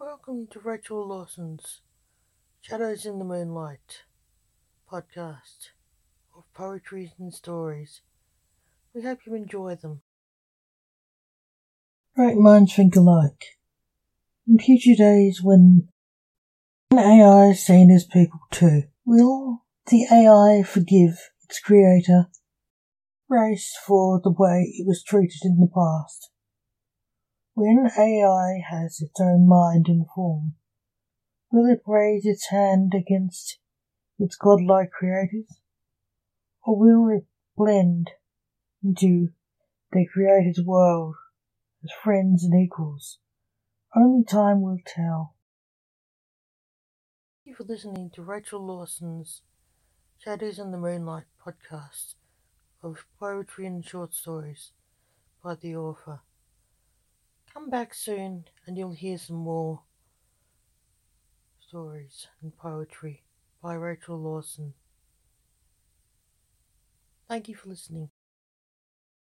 Welcome to Rachel Lawson's Shadows in the Moonlight podcast of poetry and stories. We hope you enjoy them. Great minds think alike. In future days when an AI is seen as people too, will the AI forgive its creator race for the way it was treated in the past? When AI has its own mind and form, will it raise its hand against its godlike creators? Or will it blend into their creator's world as friends and equals? Only time will tell. Thank you for listening to Rachel Lawson's Shadows in the Moonlight podcast of poetry and short stories by the author. Come back soon and you'll hear some more stories and poetry by Rachel Lawson. Thank you for listening.